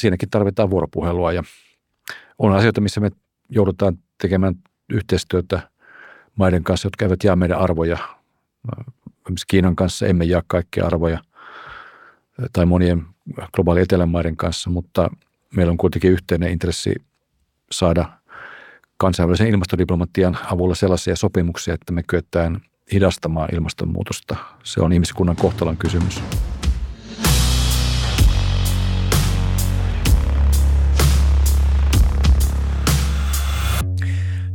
siinäkin tarvitaan vuoropuhelua ja on asioita, missä me joudutaan tekemään yhteistyötä maiden kanssa, jotka eivät jaa meidän arvoja. Esimerkiksi Kiinan kanssa emme jaa kaikkia arvoja tai monien globaali etelän maiden kanssa, mutta meillä on kuitenkin yhteinen intressi saada kansainvälisen ilmastodiplomatian avulla sellaisia sopimuksia, että me kyetään hidastamaan ilmastonmuutosta. Se on ihmiskunnan kohtalon kysymys.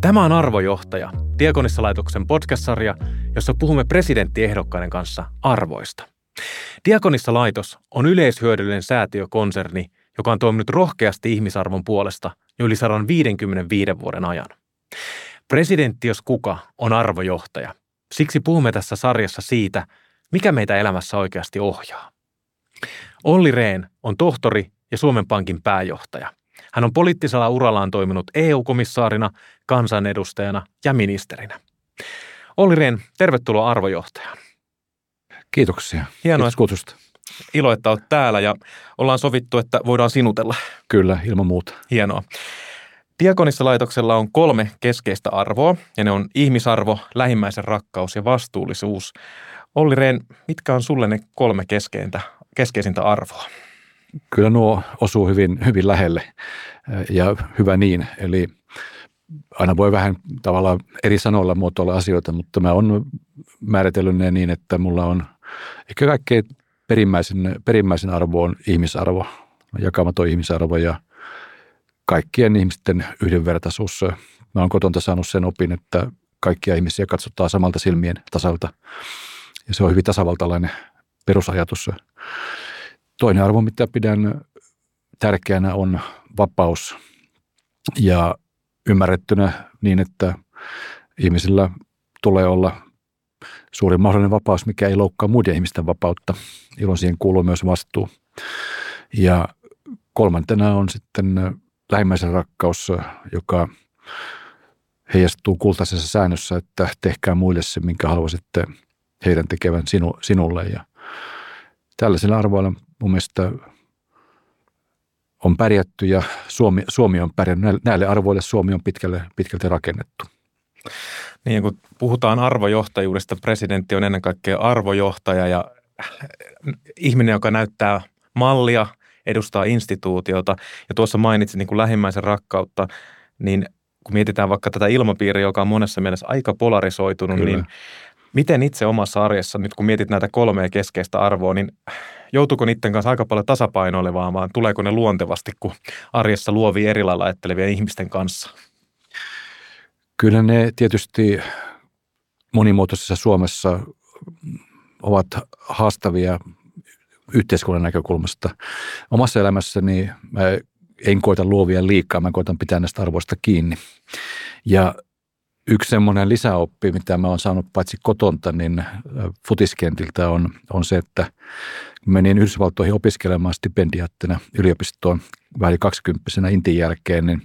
Tämä on Arvojohtaja, Diakonissalaitoksen podcast-sarja, jossa puhumme presidenttiehdokkaiden kanssa arvoista. Diakonissalaitos on yleishyödyllinen säätiökonserni, joka on toiminut rohkeasti ihmisarvon puolesta jo yli 155 vuoden ajan. Presidentti, jos kuka, on arvojohtaja. Siksi puhumme tässä sarjassa siitä, mikä meitä elämässä oikeasti ohjaa. Olli Rehn on tohtori ja Suomen Pankin pääjohtaja. Hän on poliittisella urallaan toiminut EU-komissaarina, kansanedustajana ja ministerinä. Olli Rehn, tervetuloa arvojohtajaan. Kiitoksia. Hienoa, Kiitos kutsusta. Ilo, että olet täällä ja ollaan sovittu, että voidaan sinutella. Kyllä, ilman muuta. Hienoa. Diakonissa-laitoksella on kolme keskeistä arvoa, ja ne on ihmisarvo, lähimmäisen rakkaus ja vastuullisuus. Olli Rehn, mitkä on sulle ne kolme keskeintä, keskeisintä arvoa? Kyllä nuo osuu hyvin, hyvin lähelle ja hyvä niin. Eli aina voi vähän tavallaan eri sanoilla muotoilla asioita, mutta mä oon määritellyt ne niin, että mulla on ehkä kaikkein perimmäisen, perimmäisen arvo on ihmisarvo, jakamaton ihmisarvo ja kaikkien ihmisten yhdenvertaisuus. Mä oon kotonta saanut sen opin, että kaikkia ihmisiä katsotaan samalta silmien tasalta ja se on hyvin tasavaltalainen perusajatus. Toinen arvo, mitä pidän tärkeänä, on vapaus ja ymmärrettynä niin, että ihmisillä tulee olla suurin mahdollinen vapaus, mikä ei loukkaa muiden ihmisten vapautta, jolloin siihen kuuluu myös vastuu. Ja kolmantena on sitten lähimmäisen rakkaus, joka heijastuu kultaisessa säännössä, että tehkää muille se, minkä haluaisitte heidän tekevän sinu, sinulle. Ja tällaisilla arvoilla mun mielestä on pärjätty ja Suomi, Suomi on pärjännyt. Näille arvoille Suomi on pitkälle, pitkälti rakennettu. Niin, kun puhutaan arvojohtajuudesta, presidentti on ennen kaikkea arvojohtaja ja ihminen, joka näyttää mallia, edustaa instituutiota. Ja tuossa mainitsit niin kuin lähimmäisen rakkautta, niin kun mietitään vaikka tätä ilmapiiriä, joka on monessa mielessä aika polarisoitunut, Kyllä. niin miten itse omassa arjessa, nyt kun mietit näitä kolmea keskeistä arvoa, niin joutuuko niiden kanssa aika paljon tasapainoilevaan, vaan tuleeko ne luontevasti, kun arjessa luovii eri lailla ihmisten kanssa? Kyllä ne tietysti monimuotoisessa Suomessa ovat haastavia yhteiskunnan näkökulmasta. Omassa elämässäni mä en koita luovia liikaa, mä koitan pitää näistä arvoista kiinni. Ja yksi semmoinen lisäoppi, mitä mä oon saanut paitsi kotonta, niin futiskentiltä on, on se, että menin Yhdysvaltoihin opiskelemaan stipendiaattina yliopistoon vähän 20 intin jälkeen, niin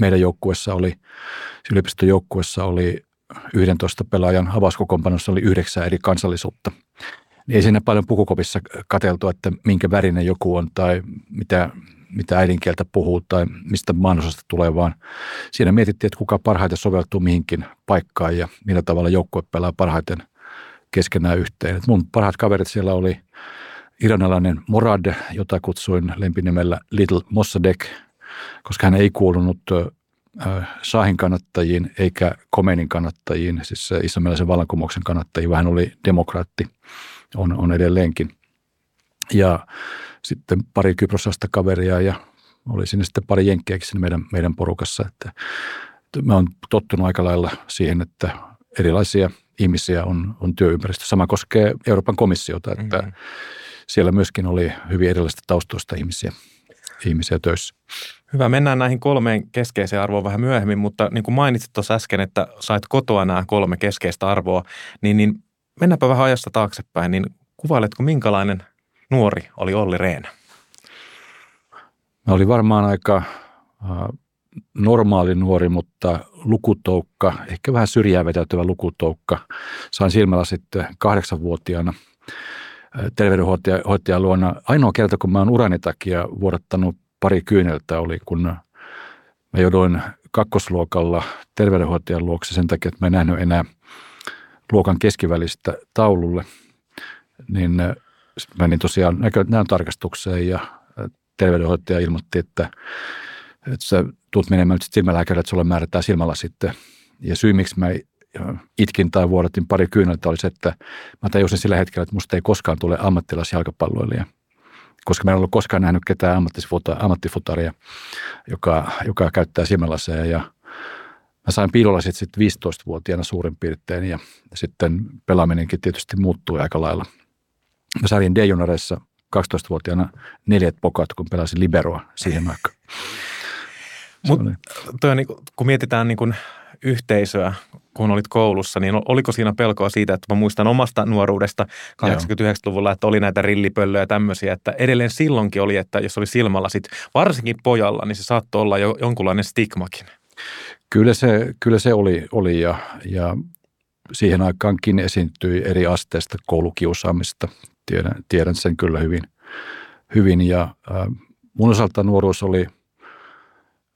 meidän joukkuessa oli, yliopiston joukkuessa oli 11 pelaajan avauskokoonpanossa oli yhdeksän eri kansallisuutta. Niin ei siinä paljon pukukopissa kateltu, että minkä värinen joku on tai mitä, mitä äidinkieltä puhuu tai mistä maanosasta tulee, vaan siinä mietittiin, että kuka parhaiten soveltuu mihinkin paikkaan ja millä tavalla joukkue pelaa parhaiten keskenään yhteen. Et mun parhaat kaverit siellä oli iranilainen Morad, jota kutsuin lempinimellä Little Mossadegh, koska hän ei kuulunut Shahin kannattajiin eikä Komenin kannattajiin, siis islamilaisen vallankumouksen kannattajiin, vaan hän oli demokraatti, on, on edelleenkin. Ja sitten pari kyprosasta kaveria ja oli sinne sitten pari jenkkiäkin meidän, meidän porukassa. Että, että mä oon tottunut aika lailla siihen, että erilaisia ihmisiä on, on työympäristö. Sama koskee Euroopan komissiota, että mm-hmm. siellä myöskin oli hyvin erilaisista taustoista ihmisiä, ihmisiä töissä. Hyvä, mennään näihin kolmeen keskeiseen arvoon vähän myöhemmin, mutta niin kuin mainitsit tuossa äsken, että sait kotoa nämä kolme keskeistä arvoa, niin, niin mennäänpä vähän ajassa taaksepäin, niin kuvailetko minkälainen nuori oli Olli Rehn? Mä olin varmaan aika äh, normaali nuori, mutta lukutoukka, ehkä vähän syrjää vetäytyvä lukutoukka. Sain silmällä sitten kahdeksanvuotiaana terveydenhoitajan luona. Ainoa kerta, kun mä oon urani takia vuodattanut pari kyyneltä, oli kun mä jouduin kakkosluokalla terveydenhoitajan luokse sen takia, että mä en nähnyt enää luokan keskivälistä taululle. Niin menin tosiaan näön tarkastukseen ja terveydenhoitaja ilmoitti, että, että sä tulet menemään nyt silmälääkärille, että sulle määrätään silmällä sitten. Ja syy, miksi mä itkin tai vuodatin pari kyyneltä oli se, että mä tajusin sillä hetkellä, että musta ei koskaan tule ammattilaisjalkapalloilija. Koska mä en ollut koskaan nähnyt ketään ammattifutaria, joka, joka käyttää silmälaseja ja mä sain piilolasit sitten 15-vuotiaana suurin piirtein ja sitten pelaaminenkin tietysti muuttui aika lailla. Mä sain d 12-vuotiaana neljät pokat, kun pelasin liberoa siihen aikaan. Mut, toi, niin, kun mietitään niin kun yhteisöä, kun olit koulussa, niin oliko siinä pelkoa siitä, että mä muistan omasta nuoruudesta 89-luvulla, että oli näitä rillipöllöjä ja tämmöisiä, että edelleen silloinkin oli, että jos oli silmällä sit, varsinkin pojalla, niin se saattoi olla jo jonkunlainen stigmakin. Kyllä se, kyllä se oli, oli ja, ja siihen aikaankin esiintyi eri asteista koulukiusaamista. Tiedän, tiedän sen kyllä hyvin. hyvin ja äh, mun osalta nuoruus oli –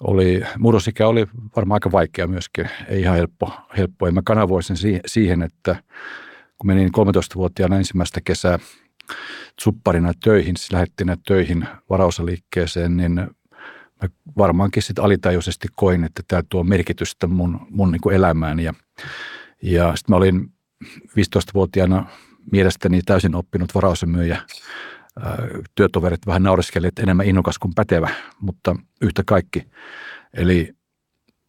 oli, murrosikä oli varmaan aika vaikea myöskin, ei ihan helppo. helppo. Ja mä kanavoisin siihen, että kun menin 13-vuotiaana ensimmäistä kesää supparina töihin, siis lähdettiin töihin varausaliikkeeseen, niin mä varmaankin sitten alitajuisesti koin, että tämä tuo merkitystä mun, mun niin kuin elämään. Ja, ja sitten mä olin 15-vuotiaana mielestäni täysin oppinut varausemyyjä työtoverit vähän naureskelivat, että enemmän innokas kuin pätevä, mutta yhtä kaikki. Eli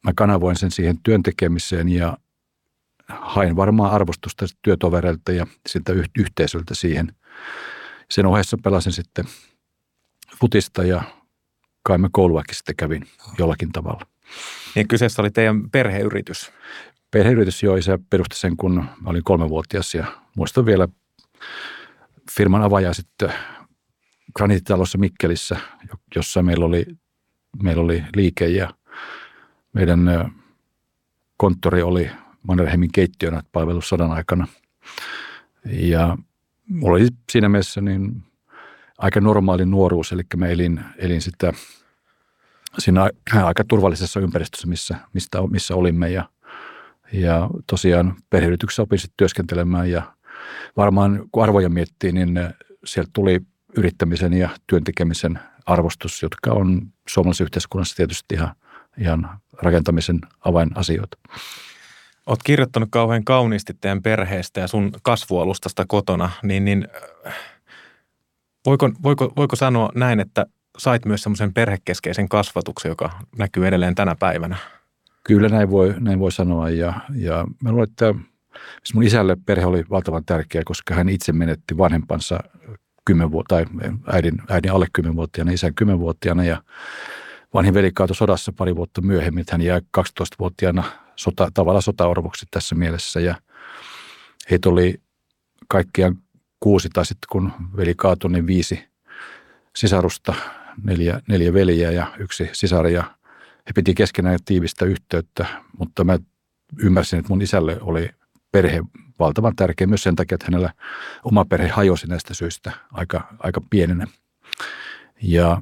mä kanavoin sen siihen työntekemiseen ja hain varmaan arvostusta työtovereilta ja siltä yhteisöltä siihen. Sen ohessa pelasin sitten futista ja kai mä kouluakin sitten kävin jollakin tavalla. Niin kyseessä oli teidän perheyritys? Perheyritys, joo, isä perusti sen, kun mä olin kolmevuotias ja muistan vielä firman avaja sitten Granititalossa Mikkelissä, jossa meillä oli, meillä oli liike ja meidän konttori oli Mannerheimin keittiönä palvelus sodan aikana. Ja mulla oli siinä mielessä niin aika normaali nuoruus, eli mä elin, elin sitä siinä aika turvallisessa ympäristössä, missä, mistä, missä olimme ja, ja tosiaan perheyrityksessä opin sitten työskentelemään ja varmaan kun arvoja miettii, niin sieltä tuli yrittämisen ja työntekemisen arvostus, jotka on suomalaisessa yhteiskunnassa tietysti ihan, ihan rakentamisen avainasioita. Olet kirjoittanut kauhean kauniisti teidän perheestä ja sun kasvualustasta kotona, niin, niin voiko, voiko, voiko sanoa näin, että sait myös semmoisen perhekeskeisen kasvatuksen, joka näkyy edelleen tänä päivänä? Kyllä näin voi, näin voi sanoa ja, ja mä luulen, että mun isälle perhe oli valtavan tärkeä, koska hän itse menetti vanhempansa 10 vuotta, tai äidin, äidin alle 10-vuotiaana, isän 10-vuotiaana ja vanhin veli kaatui sodassa pari vuotta myöhemmin, hän jäi 12-vuotiaana sota, tavallaan sotaorvoksi tässä mielessä ja heitä oli kaikkiaan kuusi tai sitten kun veli kaatui, niin viisi sisarusta, neljä, neljä veliä ja yksi sisari ja he piti keskenään tiivistä yhteyttä, mutta mä ymmärsin, että mun isälle oli perhe valtavan tärkeä myös sen takia, että hänellä oma perhe hajosi näistä syistä aika, aika pienenä. Ja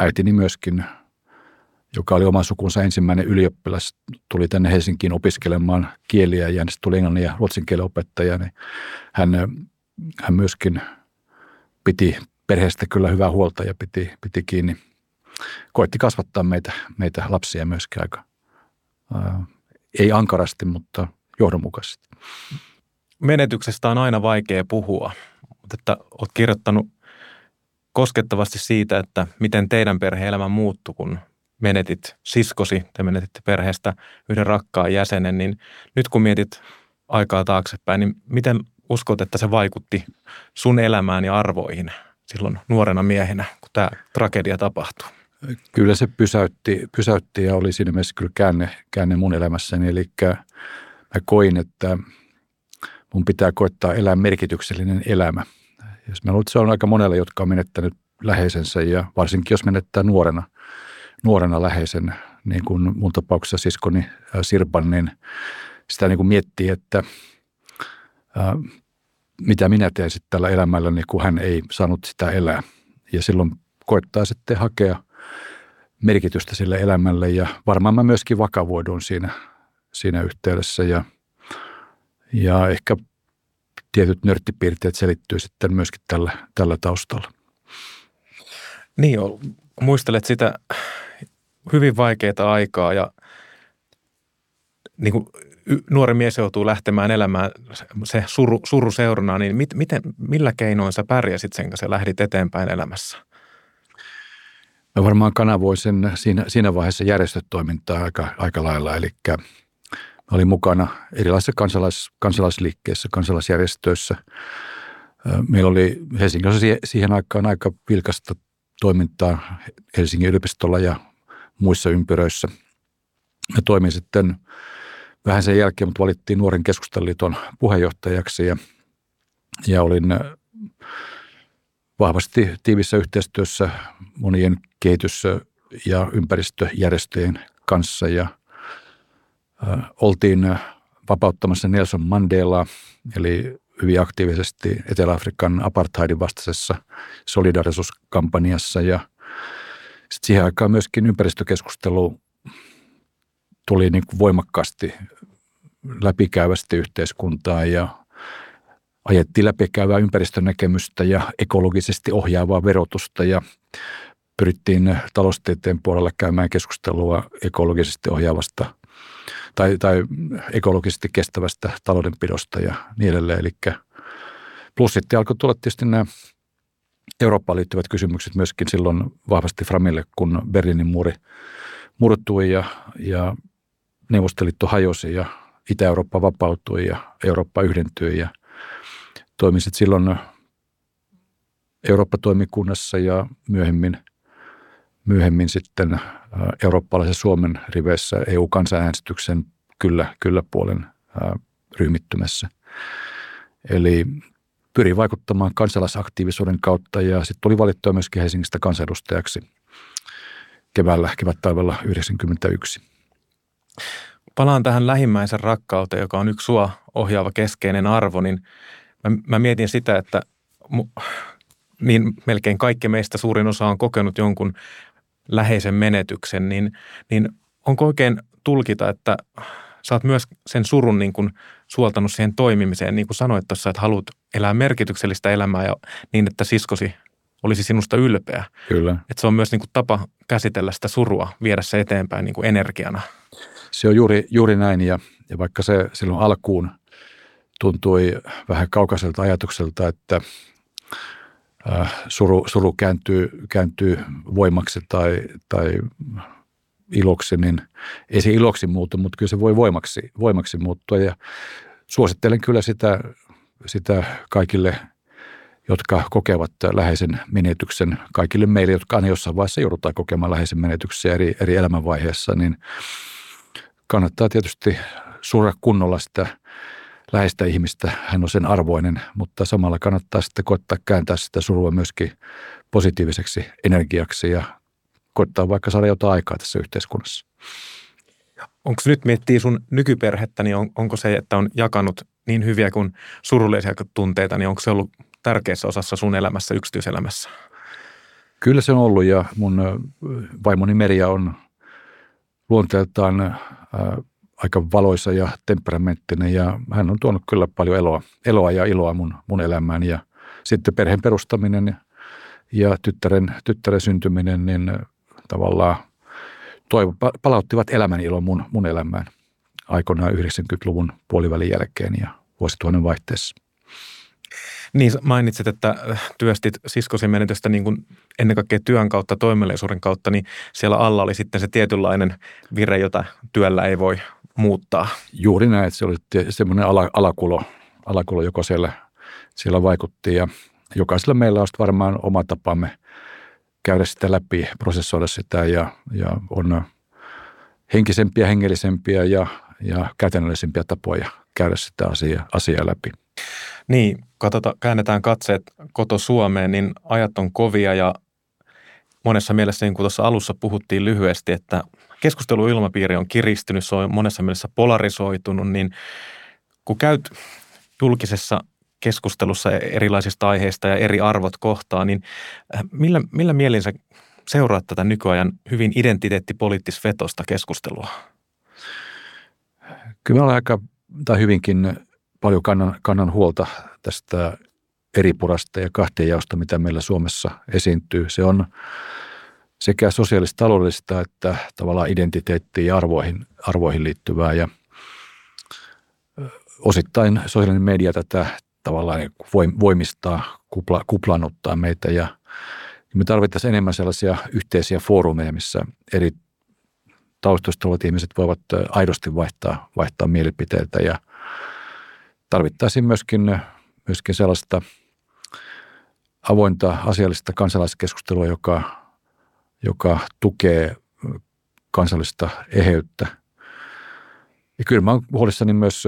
äitini myöskin, joka oli oman sukunsa ensimmäinen ylioppilas, tuli tänne Helsinkiin opiskelemaan kieliä ja sitten tuli englannin ja ruotsin kielen opettaja, niin hän, hän myöskin piti perheestä kyllä hyvää huolta ja piti, piti kiinni. Koitti kasvattaa meitä, meitä lapsia myöskin aika, ää, ei ankarasti, mutta – johdonmukaisesti. Menetyksestä on aina vaikea puhua, mutta että olet kirjoittanut koskettavasti siitä, että miten teidän perhe-elämä muuttui, kun menetit siskosi, te menetitte perheestä yhden rakkaan jäsenen, niin nyt kun mietit aikaa taaksepäin, niin miten uskot, että se vaikutti sun elämään ja arvoihin silloin nuorena miehenä, kun tämä tragedia tapahtui? Kyllä se pysäytti, pysäytti ja oli siinä mielessä kyllä käänne, käänne mun elämässäni. Eli mä koin, että mun pitää koittaa elää merkityksellinen elämä. Jos mä luulen, että se on aika monella, jotka on menettänyt läheisensä ja varsinkin jos menettää nuorena, nuorena läheisen, niin kuin mun tapauksessa siskoni Sirpan, niin sitä niin kuin miettii, että mitä minä teen sitten tällä elämällä, kun hän ei saanut sitä elää. Ja silloin koittaa sitten hakea merkitystä sille elämälle ja varmaan mä myöskin vakavoidun siinä, siinä yhteydessä ja, ja ehkä tietyt nörttipiirteet selittyy sitten myöskin tällä, tällä taustalla. Niin, muistelet sitä hyvin vaikeaa aikaa ja niin kuin nuori mies joutuu lähtemään elämään se suru, suru seurana, niin mit, miten, millä keinoin sä pärjäsit sen kanssa ja lähdit eteenpäin elämässä? Mä varmaan kanavoin sen siinä, siinä vaiheessa järjestötoimintaa aika, aika lailla, eli mä olin mukana erilaisissa kansalais, kansalaisliikkeissä, kansalaisjärjestöissä. Meillä oli Helsingissä siihen aikaan aika vilkasta toimintaa Helsingin yliopistolla ja muissa ympyröissä. Mä toimin sitten vähän sen jälkeen, mutta valittiin Nuoren keskusteliliiton puheenjohtajaksi ja, ja olin vahvasti tiivissä yhteistyössä monien kehitys- ja ympäristöjärjestöjen kanssa ja oltiin vapauttamassa Nelson Mandela, eli hyvin aktiivisesti Etelä-Afrikan apartheidin vastaisessa solidarisuuskampanjassa ja sitten siihen aikaan myöskin ympäristökeskustelu tuli niin kuin voimakkaasti läpikäyvästi yhteiskuntaa ja ajettiin läpikäyvää ympäristönäkemystä ja ekologisesti ohjaavaa verotusta ja pyrittiin taloustieteen puolella käymään keskustelua ekologisesti ohjaavasta tai, tai ekologisesti kestävästä taloudenpidosta ja niin edelleen. Eli plus sitten alkoi tulla tietysti nämä Eurooppaan liittyvät kysymykset myöskin silloin vahvasti Framille, kun Berliinin muuri murtui ja, ja Neuvostoliitto hajosi ja Itä-Eurooppa vapautui ja Eurooppa yhdentyi ja toimisit silloin Eurooppa-toimikunnassa ja myöhemmin, myöhemmin sitten eurooppalaisen Suomen riveissä EU-kansanäänestyksen kyllä, kyllä puolen ryhmittymässä. Eli pyri vaikuttamaan kansalaisaktiivisuuden kautta ja sitten tuli valittua myöskin Helsingistä kansanedustajaksi keväällä, kevättaivalla 1991. Palaan tähän lähimmäisen rakkauteen, joka on yksi sua ohjaava keskeinen arvo, niin mä, mä mietin sitä, että mu, niin melkein kaikki meistä suurin osa on kokenut jonkun läheisen menetyksen, niin, niin onko oikein tulkita, että sä oot myös sen surun niin kuin suoltanut siihen toimimiseen, niin kuin sanoit tuossa, että haluat elää merkityksellistä elämää ja niin, että siskosi olisi sinusta ylpeä. Kyllä. Että se on myös niin kuin tapa käsitellä sitä surua, viedä se eteenpäin niin kuin energiana. Se on juuri, juuri näin ja, ja vaikka se silloin alkuun tuntui vähän kaukaiselta ajatukselta, että suru, suru kääntyy, kääntyy voimaksi tai, tai iloksi, niin ei se iloksi muutu, mutta kyllä se voi voimaksi, voimaksi muuttua. Ja suosittelen kyllä sitä, sitä kaikille, jotka kokevat läheisen menetyksen, kaikille meille, jotka aina jossain vaiheessa joudutaan kokemaan läheisen menetyksen eri, eri elämänvaiheessa, niin kannattaa tietysti surra kunnolla sitä läheistä ihmistä, hän on sen arvoinen, mutta samalla kannattaa sitten koittaa kääntää sitä surua myöskin positiiviseksi energiaksi ja koittaa vaikka saada jotain aikaa tässä yhteiskunnassa. Onko nyt miettii sun nykyperhettä, niin on, onko se, että on jakanut niin hyviä kuin surullisia tunteita, niin onko se ollut tärkeässä osassa sun elämässä, yksityiselämässä? Kyllä se on ollut ja mun vaimoni Merja on luonteeltaan ää, aika valoisa ja temperamenttinen ja hän on tuonut kyllä paljon eloa, eloa ja iloa mun, mun elämään ja sitten perheen perustaminen ja, ja tyttären, tyttären syntyminen, niin tavallaan toivo, palauttivat elämän ilon mun, mun elämään aikoinaan 90-luvun puolivälin jälkeen ja vuosituhannen vaihteessa. Niin mainitsit, että työstit siskosi menetystä niin kuin ennen kaikkea työn kautta, toimeliaisuuden kautta, niin siellä alla oli sitten se tietynlainen vire, jota työllä ei voi muuttaa. Juuri näin, että se oli semmoinen ala, alakulo, alakulo, joka siellä, siellä vaikutti ja jokaisella meillä on varmaan oma tapamme käydä sitä läpi, prosessoida sitä ja, ja on henkisempiä, hengellisempiä ja, ja käytännöllisempiä tapoja käydä sitä asiaa, asiaa läpi. Niin, katsota, käännetään katseet koto Suomeen, niin ajat on kovia ja monessa mielessä, niin kuin tuossa alussa puhuttiin lyhyesti, että keskusteluilmapiiri on kiristynyt, se on monessa mielessä polarisoitunut, niin kun käyt julkisessa keskustelussa erilaisista aiheista ja eri arvot kohtaa, niin äh, millä, millä mielin sä seuraat tätä nykyajan hyvin identiteettipoliittis-vetosta keskustelua? Kyllä mä olen aika, tai hyvinkin paljon kannan, kannan huolta tästä eripurasta ja kahtiajaosta, mitä meillä Suomessa esiintyy. Se on sekä sosiaalista-taloudellista että tavallaan identiteettiin ja arvoihin, arvoihin liittyvää. Ja osittain sosiaalinen media tätä tavallaan voimistaa, kupla, kuplanuttaa meitä ja me tarvittaisiin enemmän sellaisia yhteisiä foorumeja, missä eri taustoista olevat ihmiset voivat aidosti vaihtaa, vaihtaa mielipiteitä ja tarvittaisiin myöskin, myöskin sellaista avointa asiallista kansalaiskeskustelua, joka, joka tukee kansallista eheyttä. Ja kyllä mä olen huolissani myös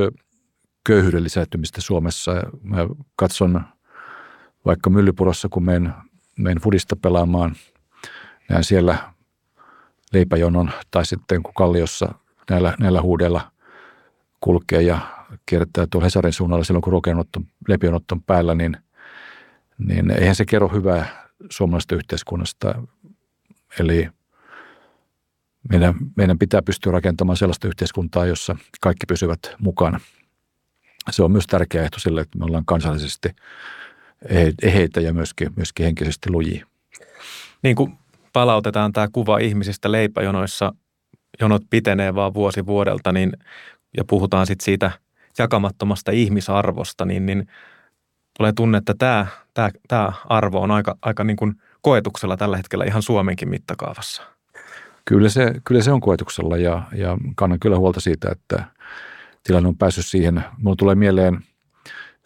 köyhyyden lisääntymistä Suomessa. Mä katson vaikka Myllypurossa, kun menen, menen fudista pelaamaan, näen siellä leipäjonon tai sitten kun Kalliossa näillä, näillä huudella kulkee ja kiertää tuolla Hesarin suunnalla silloin, kun leipäjonot on päällä, niin, niin eihän se kerro hyvää suomalaisesta yhteiskunnasta. Eli meidän, meidän pitää pystyä rakentamaan sellaista yhteiskuntaa, jossa kaikki pysyvät mukana – se on myös tärkeä ehto sille, että me ollaan kansallisesti eheitä ja myöskin, myöskin henkisesti lujia. Niin kuin palautetaan tämä kuva ihmisistä leipäjonoissa, jonot pitenee vaan vuosi vuodelta, niin, ja puhutaan sitten siitä jakamattomasta ihmisarvosta, niin, niin tulee tunne, että tämä, tämä, tämä arvo on aika, aika niin kuin koetuksella tällä hetkellä ihan Suomenkin mittakaavassa. Kyllä se, kyllä se on koetuksella ja, ja kannan kyllä huolta siitä, että tilanne on päässyt siihen. Mulla tulee mieleen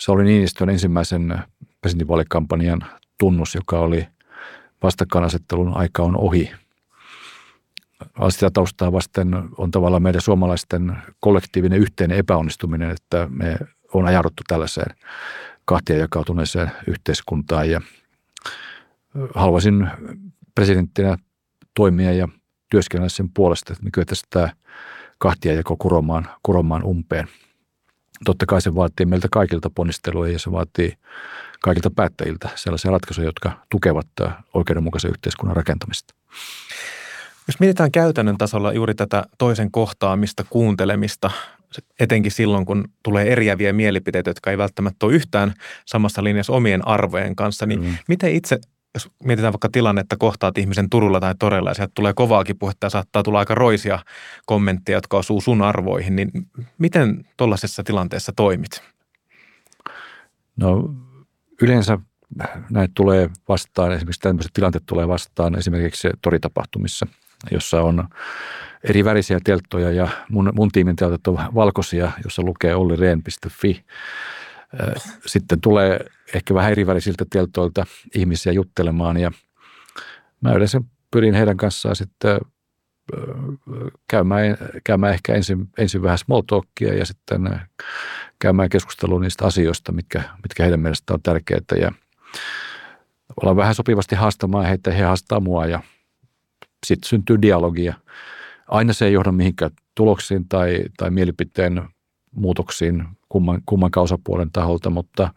Sauli Niinistön ensimmäisen presidentinvaalikampanjan tunnus, joka oli vastakkainasettelun aika on ohi. Sitä taustaa vasten on tavallaan meidän suomalaisten kollektiivinen yhteinen epäonnistuminen, että me on ajauduttu tällaiseen kahtia jakautuneeseen yhteiskuntaan ja haluaisin presidenttinä toimia ja työskennellä sen puolesta, että me kyetäisiin tämä kahtia jako kuromaan, kuromaan umpeen. Totta kai se vaatii meiltä kaikilta ponnistelua ja se vaatii kaikilta päättäjiltä sellaisia ratkaisuja, jotka tukevat oikeudenmukaisen yhteiskunnan rakentamista. Jos mietitään käytännön tasolla juuri tätä toisen kohtaamista, kuuntelemista, etenkin silloin, kun tulee eriäviä mielipiteitä, jotka ei välttämättä ole yhtään samassa linjassa omien arvojen kanssa, niin mm. miten itse jos mietitään vaikka tilannetta, kohtaat ihmisen Turulla tai Torella ja sieltä tulee kovaakin puhetta ja saattaa tulla aika roisia kommentteja, jotka osuu sun arvoihin, niin miten tuollaisessa tilanteessa toimit? No yleensä näitä tulee vastaan, esimerkiksi tämmöiset tilanteet tulee vastaan esimerkiksi toritapahtumissa, jossa on eri värisiä telttoja ja mun, mun tiimin teltat on valkoisia, jossa lukee ollireen.fi sitten tulee ehkä vähän eri välisiltä teltoilta ihmisiä juttelemaan ja mä yleensä pyrin heidän kanssaan sitten käymään, käymään ehkä ensin, ensin vähän small talkia ja sitten käymään keskustelua niistä asioista, mitkä, mitkä heidän mielestään on tärkeitä ja ollaan vähän sopivasti haastamaan heitä, he haastaa mua ja sitten syntyy dialogia. Aina se ei johda mihinkään tuloksiin tai, tai mielipiteen muutoksiin kumman, kumman osapuolen taholta, mutta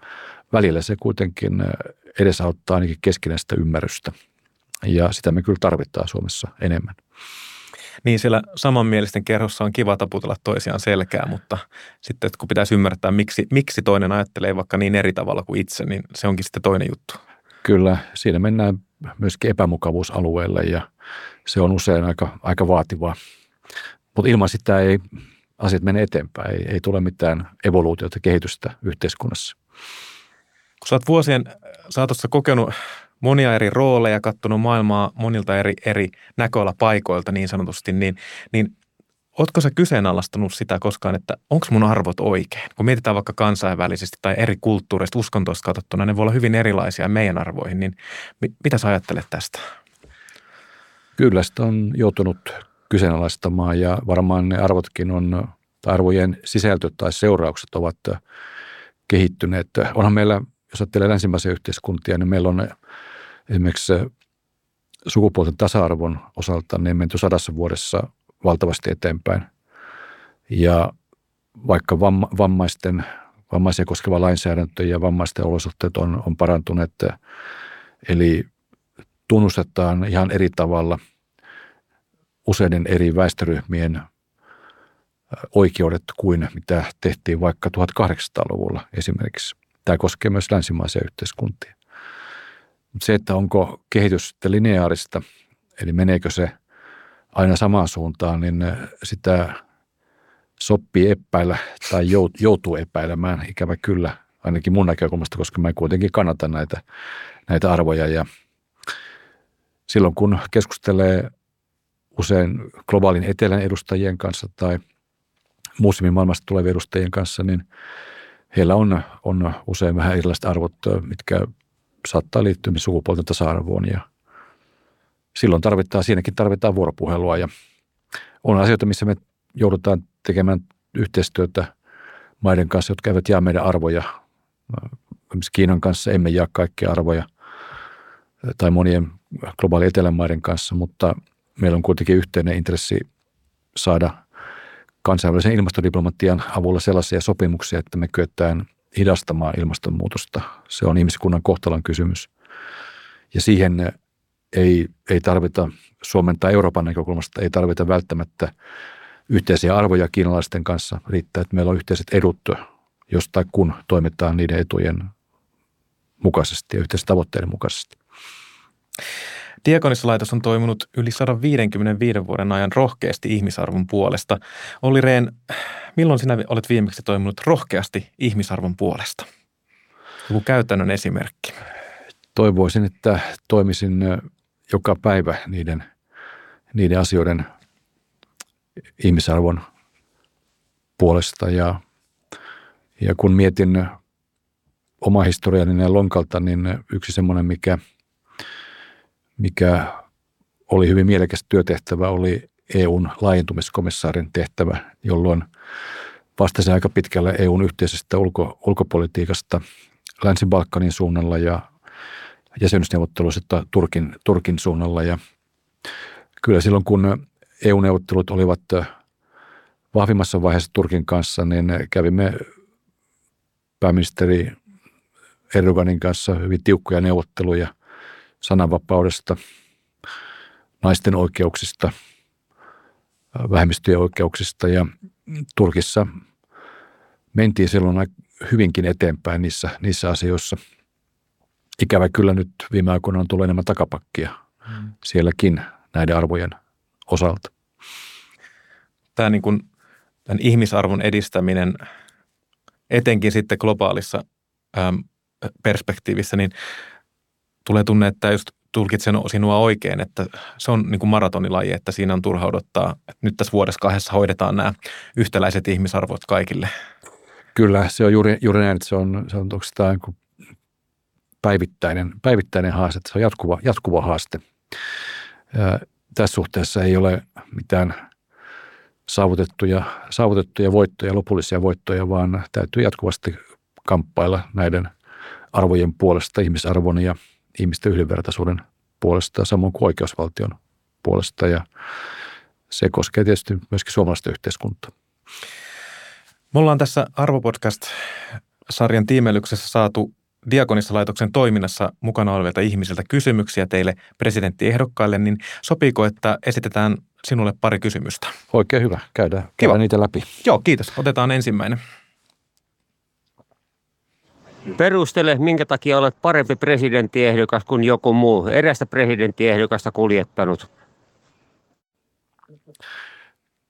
välillä se kuitenkin edesauttaa ainakin keskinäistä ymmärrystä. Ja sitä me kyllä tarvitaan Suomessa enemmän. Niin siellä samanmielisten kerhossa on kiva taputella toisiaan selkää, mutta sitten kun pitäisi ymmärtää, miksi, miksi toinen ajattelee vaikka niin eri tavalla kuin itse, niin se onkin sitten toinen juttu. Kyllä, siinä mennään myöskin epämukavuusalueelle ja se on usein aika, aika vaativaa. Mutta ilman sitä ei asiat menee eteenpäin. Ei, ei tule mitään evoluutiota, kehitystä yhteiskunnassa. Kun sä oot vuosien saatossa kokenut monia eri rooleja, katsonut maailmaa monilta eri, eri paikoilta niin sanotusti, niin, niin Oletko sä kyseenalaistanut sitä koskaan, että onko mun arvot oikein? Kun mietitään vaikka kansainvälisesti tai eri kulttuureista, uskontoista katsottuna, ne voi olla hyvin erilaisia meidän arvoihin, niin mitä sä ajattelet tästä? Kyllä sitä on joutunut kyseenalaistamaan ja varmaan ne arvotkin on, arvojen sisältö tai seuraukset ovat kehittyneet. Onhan meillä, jos ajattelee länsimaisia yhteiskuntia, niin meillä on esimerkiksi sukupuolten tasa-arvon osalta niin menty sadassa vuodessa valtavasti eteenpäin. Ja vaikka vammaisten vammaisia koskeva lainsäädäntö ja vammaisten olosuhteet on, on parantuneet. Eli tunnustetaan ihan eri tavalla useiden eri väestöryhmien oikeudet kuin mitä tehtiin vaikka 1800-luvulla esimerkiksi. Tämä koskee myös länsimaisia yhteiskuntia. Se, että onko kehitys lineaarista, eli meneekö se aina samaan suuntaan, niin sitä sopii epäillä tai joutuu epäilemään, ikävä kyllä, ainakin mun näkökulmasta, koska mä kuitenkin kannatan näitä, näitä arvoja. Ja silloin kun keskustelee usein globaalin etelän edustajien kanssa tai maailmasta tulevien edustajien kanssa, niin heillä on, on usein vähän erilaiset arvot, mitkä saattaa liittyä sukupuolten tasa-arvoon ja silloin tarvitaan, siinäkin tarvitaan vuoropuhelua ja on asioita, missä me joudutaan tekemään yhteistyötä maiden kanssa, jotka eivät jaa meidän arvoja. Esimerkiksi Kiinan kanssa emme jaa kaikkia arvoja tai monien globaali etelän maiden kanssa, mutta meillä on kuitenkin yhteinen intressi saada kansainvälisen ilmastodiplomatian avulla sellaisia sopimuksia, että me kyetään hidastamaan ilmastonmuutosta. Se on ihmiskunnan kohtalon kysymys. Ja siihen ei, ei tarvita Suomen tai Euroopan näkökulmasta, ei tarvita välttämättä yhteisiä arvoja kiinalaisten kanssa. Riittää, että meillä on yhteiset edut, josta kun toimitaan niiden etujen mukaisesti ja yhteisten tavoitteiden mukaisesti. Diakonissalaitos on toiminut yli 155 vuoden ajan rohkeasti ihmisarvon puolesta. Olli Rehn, milloin sinä olet viimeksi toiminut rohkeasti ihmisarvon puolesta? Joku käytännön esimerkki. Toivoisin, että toimisin joka päivä niiden, niiden asioiden ihmisarvon puolesta. Ja, ja kun mietin oma historiani lonkalta, niin yksi semmoinen, mikä, mikä oli hyvin mielekäs työtehtävä, oli EUn laajentumiskomissaarin tehtävä, jolloin vastasin aika pitkälle EUn yhteisestä ulko, ulkopolitiikasta Länsi-Balkanin suunnalla ja jäsenyysneuvotteluissa Turkin, Turkin suunnalla. Ja kyllä silloin, kun EU-neuvottelut olivat vahvimmassa vaiheessa Turkin kanssa, niin kävimme pääministeri Erdoganin kanssa hyvin tiukkoja neuvotteluja sananvapaudesta, naisten oikeuksista, vähemmistöjen oikeuksista ja Turkissa mentiin silloin hyvinkin eteenpäin niissä, niissä asioissa. Ikävä kyllä nyt viime aikoina on tullut enemmän takapakkia mm. sielläkin näiden arvojen osalta. Tämä niin kuin, tämän ihmisarvon edistäminen, etenkin sitten globaalissa äm, perspektiivissä, niin tulee tunne, että just tulkitsen sinua oikein, että se on niin kuin maratonilaji, että siinä on turha odottaa, että nyt tässä vuodessa kahdessa hoidetaan nämä yhtäläiset ihmisarvot kaikille. Kyllä, se on juuri, juuri näin, että se on, se on niin päivittäinen, päivittäinen haaste, se on jatkuva, jatkuva haaste. Ja tässä suhteessa ei ole mitään saavutettuja, saavutettuja voittoja, lopullisia voittoja, vaan täytyy jatkuvasti kamppailla näiden arvojen puolesta, ihmisarvon ja ihmisten yhdenvertaisuuden puolesta, samoin kuin oikeusvaltion puolesta. Ja se koskee tietysti myöskin suomalaista yhteiskuntaa. Me ollaan tässä Arvopodcast-sarjan tiimelyksessä saatu Diakonissalaitoksen toiminnassa mukana olevilta ihmisiltä kysymyksiä teille presidenttiehdokkaille, niin sopiiko, että esitetään sinulle pari kysymystä? Oikein hyvä. Käydään, käydään niitä läpi. Joo, kiitos. Otetaan ensimmäinen. Perustele, minkä takia olet parempi presidenttiehdokas kuin joku muu, erästä presidenttiehdokasta kuljettanut.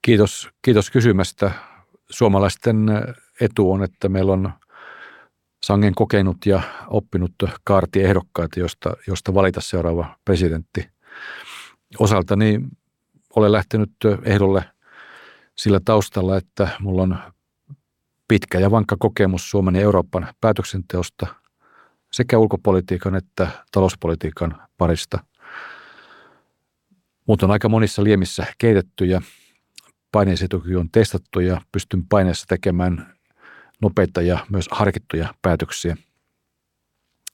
Kiitos, kiitos kysymästä. Suomalaisten etu on, että meillä on sangen kokenut ja oppinut kaarti ehdokkaita, josta, josta valita seuraava presidentti. Osaltani olen lähtenyt ehdolle sillä taustalla, että mulla on pitkä ja vankka kokemus Suomen ja Euroopan päätöksenteosta sekä ulkopolitiikan että talouspolitiikan parista. Mut on aika monissa liemissä keitetty ja paineisetokyky on testattu ja pystyn paineessa tekemään nopeita ja myös harkittuja päätöksiä.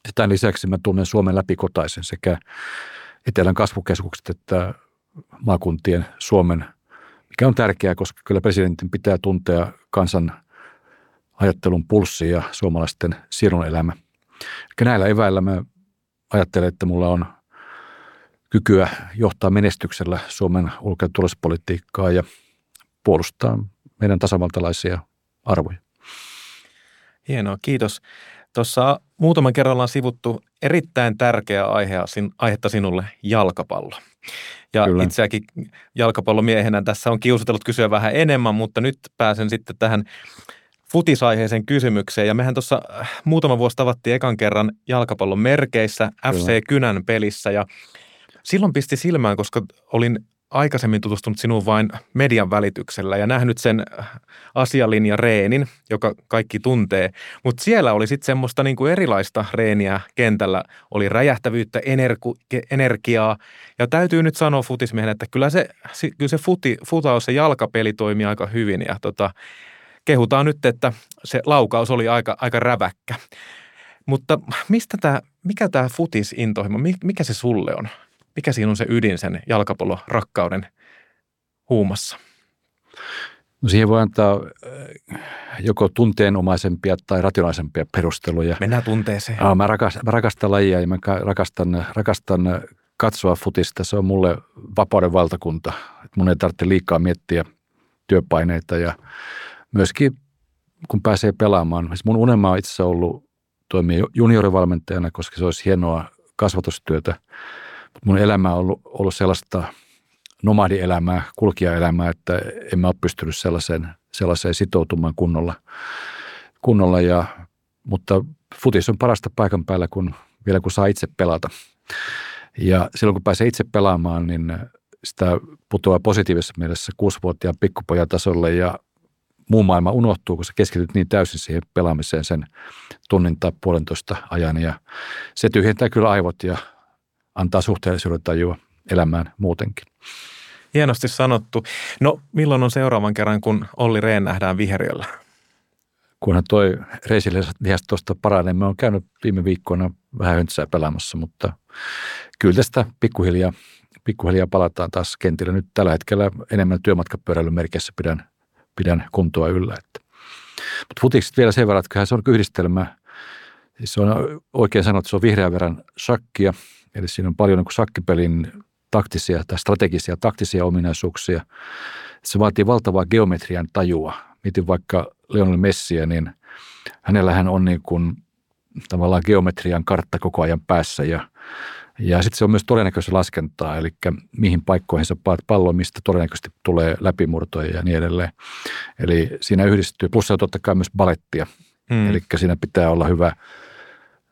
Ja tämän lisäksi mä tunnen Suomen läpikotaisen sekä Etelän kasvukeskukset että maakuntien Suomen, mikä on tärkeää, koska kyllä presidentin pitää tuntea kansan ajattelun pulssi ja suomalaisten sielun elämä. Eli näillä eväillä mä ajattelen, että mulla on kykyä johtaa menestyksellä Suomen ulko- ja turvallisuuspolitiikkaa ja puolustaa meidän tasavaltalaisia arvoja. Hienoa, kiitos. Tuossa muutaman kerran ollaan sivuttu erittäin tärkeää aihea, aihetta sinulle, jalkapallo. Ja Kyllä. itseäkin jalkapallomiehenä tässä on kiusatellut kysyä vähän enemmän, mutta nyt pääsen sitten tähän futisaiheeseen kysymykseen. Ja mehän tuossa äh, muutama vuosi tavattiin ekan kerran jalkapallon merkeissä FC Kynän pelissä ja silloin pisti silmään, koska olin aikaisemmin tutustunut sinuun vain median välityksellä ja nähnyt sen äh, asialinja reenin, joka kaikki tuntee. Mutta siellä oli sitten semmoista niinku erilaista reeniä kentällä. Oli räjähtävyyttä, energu, energiaa. Ja täytyy nyt sanoa futismiehen, että kyllä se, kyllä se futi, futaus ja jalkapeli toimii aika hyvin. Ja tota, kehutaan nyt, että se laukaus oli aika, aika räväkkä. Mutta mistä tämä, mikä tämä futisintohimo, mikä se sulle on? Mikä siinä on se ydin sen jalkapallon rakkauden huumassa? No siihen voi antaa äh, joko tunteenomaisempia tai rationaalisempia perusteluja. Mennään tunteeseen. Ah, mä, rakastan, mä rakastan lajia ja mä rakastan, rakastan katsoa futista. Se on mulle vapauden valtakunta. mun ei tarvitse liikaa miettiä työpaineita ja myöskin kun pääsee pelaamaan. Siis mun unelma on itse ollut toimia juniorivalmentajana, koska se olisi hienoa kasvatustyötä – mun elämä on ollut, ollut sellaista nomadielämää, kulkijaelämää, että en mä ole pystynyt sellaiseen, sellaiseen sitoutumaan kunnolla. kunnolla ja, mutta futis on parasta paikan päällä, kun, vielä kun saa itse pelata. Ja silloin kun pääsee itse pelaamaan, niin sitä putoaa positiivisessa mielessä kuusivuotiaan pikkupojan tasolle ja muu maailma unohtuu, kun sä keskityt niin täysin siihen pelaamiseen sen tunnin tai puolentoista ajan. Ja se tyhjentää kyllä aivot ja antaa suhteellisuuden tajua elämään muutenkin. Hienosti sanottu. No milloin on seuraavan kerran, kun Olli Rehn nähdään viheriöllä? Kunhan toi reisilias tuosta paranee. Me on käynyt viime viikkoina vähän höntsää pelaamassa, mutta kyllä tästä pikkuhiljaa, pikkuhiljaa palataan taas kentille. Nyt tällä hetkellä enemmän työmatkapyöräilyn merkissä pidän, pidän kuntoa yllä. Että. Mutta futikset vielä sen verran, että se on yhdistelmä. Se on oikein sanottu, se on vihreän verran shakkia – Eli siinä on paljon niin sakkipelin taktisia tai strategisia taktisia ominaisuuksia. Se vaatii valtavaa geometrian tajua. Mietin vaikka Lionel Messiä, niin hänellähän on niin kuin tavallaan geometrian kartta koko ajan päässä ja, ja sitten se on myös todennäköistä laskentaa, eli mihin paikkoihin sä paat pallon, mistä todennäköisesti tulee läpimurtoja ja niin edelleen. Eli siinä yhdistyy, plus se on totta kai myös balettia, mm. eli siinä pitää olla hyvä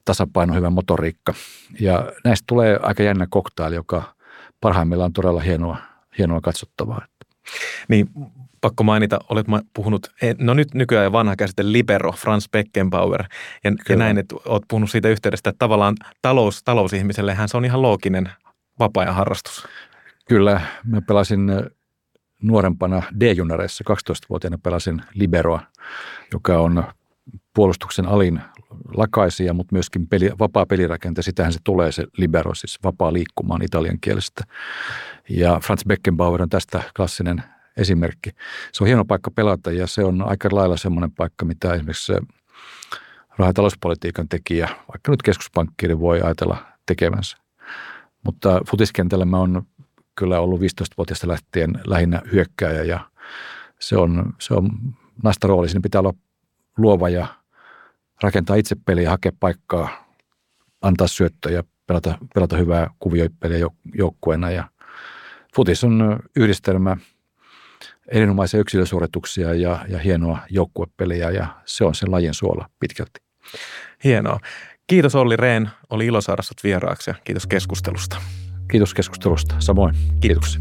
tasapaino, hyvä motoriikka. Ja näistä tulee aika jännä koktaili, joka parhaimmillaan on todella hienoa, hienoa katsottavaa. Niin, pakko mainita, olet puhunut, e, no nyt nykyään vanha käsite libero, Franz Beckenbauer, ja, ja näin, että olet puhunut siitä yhteydestä, että tavallaan talous, talousihmisellehän se on ihan looginen vapaa-ajan harrastus. Kyllä, mä pelasin nuorempana D-junareissa, 12-vuotiaana pelasin liberoa, joka on puolustuksen alin lakaisia, mutta myöskin peli, vapaa pelirakente. Sitähän se tulee se libero, siis vapaa liikkumaan italian kielestä. Ja Franz Beckenbauer on tästä klassinen esimerkki. Se on hieno paikka pelata ja se on aika lailla semmoinen paikka, mitä esimerkiksi raha- talouspolitiikan tekijä, vaikka nyt keskuspankkiiri voi ajatella tekevänsä. Mutta futiskentällä mä oon kyllä ollut 15-vuotiaasta lähtien lähinnä hyökkääjä ja se on, se on naista rooli. Siinä pitää olla luova ja rakentaa itse peliä, hakea paikkaa, antaa syöttöjä, pelata, pelata hyvää kuvioipeliä joukkueena. Ja futis on yhdistelmä erinomaisia yksilösuorituksia ja, ja hienoa joukkuepeliä ja se on sen lajin suola pitkälti. Hienoa. Kiitos Olli Rehn, oli ilo saada sut vieraaksi ja kiitos keskustelusta. Kiitos keskustelusta, samoin. Kiitoksia.